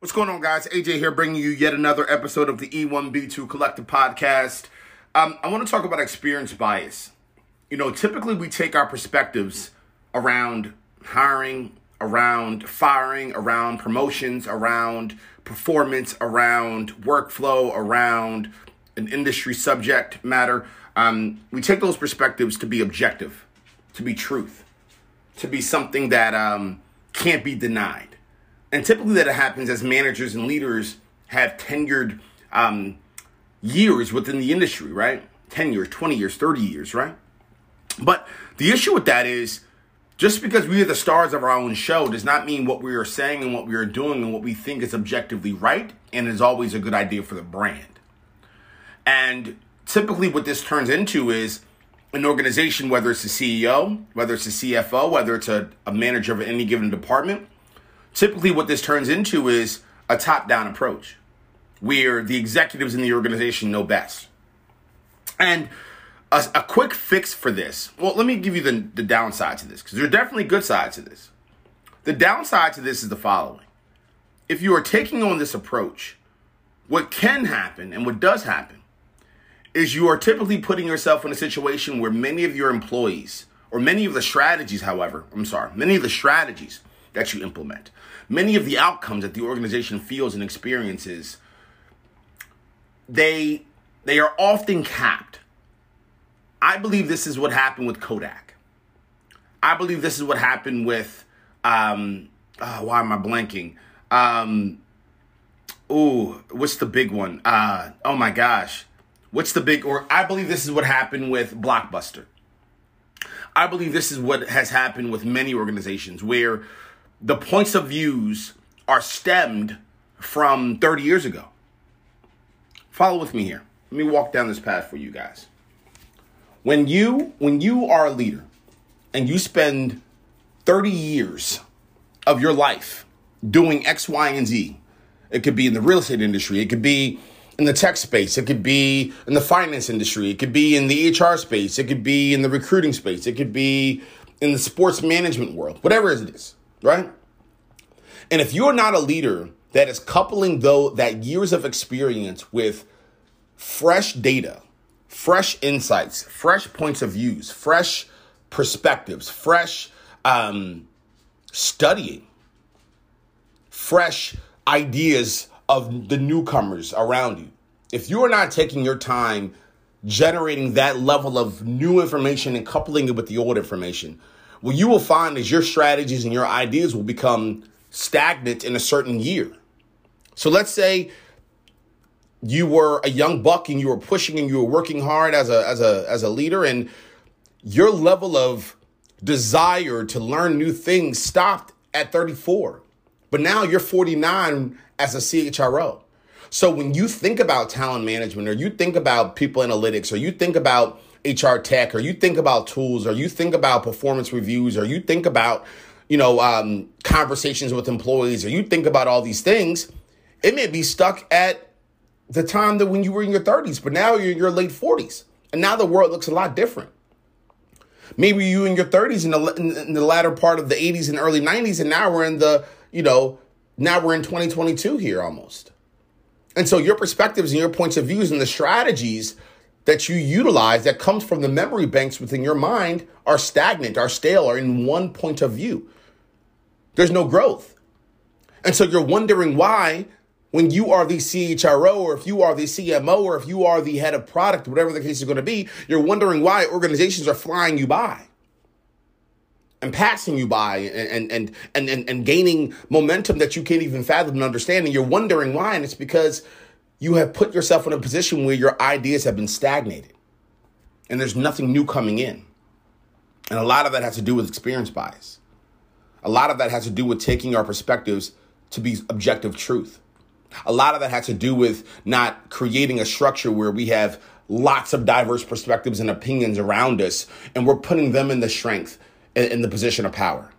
What's going on, guys? AJ here, bringing you yet another episode of the E1B2 Collective Podcast. Um, I want to talk about experience bias. You know, typically we take our perspectives around hiring, around firing, around promotions, around performance, around workflow, around an industry subject matter. Um, we take those perspectives to be objective, to be truth, to be something that um, can't be denied and typically that happens as managers and leaders have tenured um, years within the industry, right? 10 years, 20 years, 30 years, right? But the issue with that is just because we are the stars of our own show does not mean what we are saying and what we are doing and what we think is objectively right and is always a good idea for the brand. And typically, what this turns into is an organization, whether it's a CEO, whether it's a CFO, whether it's a, a manager of any given department, Typically, what this turns into is a top down approach where the executives in the organization know best. And a, a, quick fix for this well, let me give you the, the downside to this because there are definitely good sides to this. The downside to this is the following if you are taking on this approach, what can happen and what does happen is you are typically putting yourself in a situation where many of your employees, or many of the strategies, however, I'm sorry, many of the strategies that you implement. Many of the outcomes that the organization feels and experiences, they they are often capped. I believe this is what happened with Kodak. I believe this is what happened with um oh, why am I blanking? Um ooh, what's the big one? Uh oh my gosh. What's the big or I believe this is what happened with Blockbuster. I believe this is what has happened with many organizations where the points of views are stemmed from 30 years ago. Follow with me here. Let me walk down this path for you guys. When you when you are a leader and you spend 30 years of your life doing X, Y, and Z, it could be in the real estate industry, it could be in the tech space, it could be in the finance industry, it could be in the HR space, it could be in the recruiting space, it could be in the sports management world, whatever it is right? And if you're not a leader that is coupling though that years of experience with fresh data, fresh insights, fresh points of views, fresh perspectives, fresh um, studying, fresh ideas of the newcomers around you. If you are not taking your time generating that level of new information and coupling it with the old information, what you will find is your strategies and your ideas will become stagnant in a certain year. So let's say you were a young buck and you were pushing and you were working hard as a as a as a leader and your level of desire to learn new things stopped at 34. But now you're 49 as a CHRO. So when you think about talent management or you think about people analytics or you think about HR tech, or you think about tools, or you think about performance reviews, or you think about, you know, um, conversations with employees, or you think about all these things, it may be stuck at the time that when you were in your 30s, but now you're in your late 40s. And now the world looks a lot different. Maybe you in your 30s in the, in the latter part of the 80s and early 90s, and now we're in the, you know, now we're in 2022 here almost. And so your perspectives and your points of views and the strategies that you utilize that comes from the memory banks within your mind are stagnant, are stale, are in one point of view. There's no growth. And so you're wondering why, when you are the CHRO, or if you are the CMO, or if you are the head of product, whatever the case is going to be, you're wondering why organizations are flying you by and passing you by and, and, and, and, and gaining momentum that you can't even fathom and understand. And you're wondering why. And it's because you have put yourself in a position where your ideas have been stagnated and there's nothing new coming in. And a lot of that has to do with experience bias. A lot of that has to do with taking our perspectives to be objective truth. A lot of that has to do with not creating a structure where we have lots of diverse perspectives and opinions around us and we're putting them in the strength and in the position of power.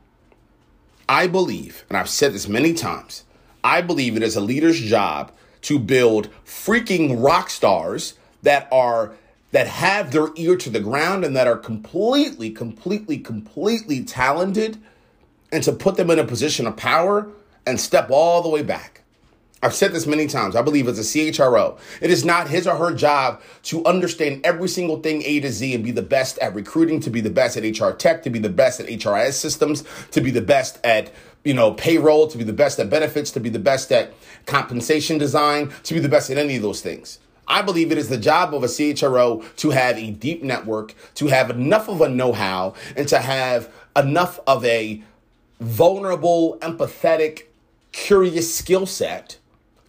I believe, and I've said this many times, I believe it is a leader's job to build freaking rock stars that are that have their ear to the ground and that are completely completely completely talented and to put them in a position of power and step all the way back I've said this many times. I believe as a CHRO, it is not his or her job to understand every single thing A to Z and be the best at recruiting, to be the best at HR tech, to be the best at HRIS systems, to be the best at you know payroll, to be the best at benefits, to be the best at compensation design, to be the best at any of those things. I believe it is the job of a CHRO to have a deep network, to have enough of a know-how, and to have enough of a vulnerable, empathetic, curious skill set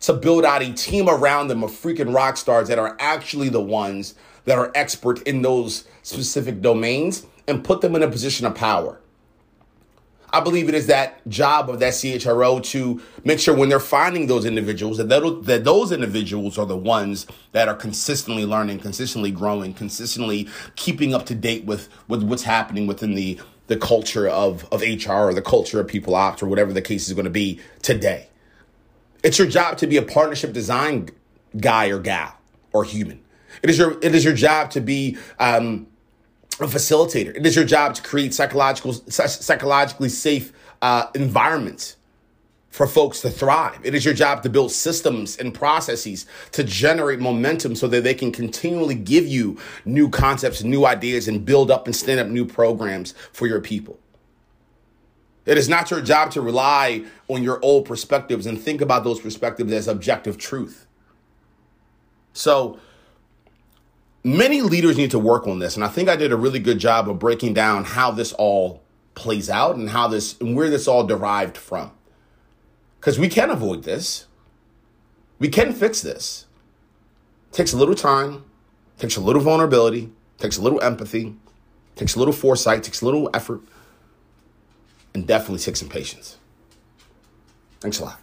to build out a team around them of freaking rock stars that are actually the ones that are expert in those specific domains and put them in a position of power. I believe it is that job of that CHRO to make sure when they're finding those individuals that that those individuals are the ones that are consistently learning, consistently growing, consistently keeping up to date with, with what's happening within the the culture of, of HR or the culture of people ops or whatever the case is going to be today. It's your job to be a partnership design guy or gal or human. It is your it is your job to be um, a facilitator. It is your job to create psychological psychologically safe uh, environments for folks to thrive. It is your job to build systems and processes to generate momentum so that they can continually give you new concepts, new ideas, and build up and stand up new programs for your people. It is not your job to rely on your old perspectives and think about those perspectives as objective truth. So, many leaders need to work on this. And I think I did a really good job of breaking down how this all plays out and how this and where this all derived from. Because we can avoid this. We can fix this. Takes a little time, takes a little vulnerability, takes a little empathy, takes a little foresight, takes a little effort and definitely takes some patience. Thanks a lot.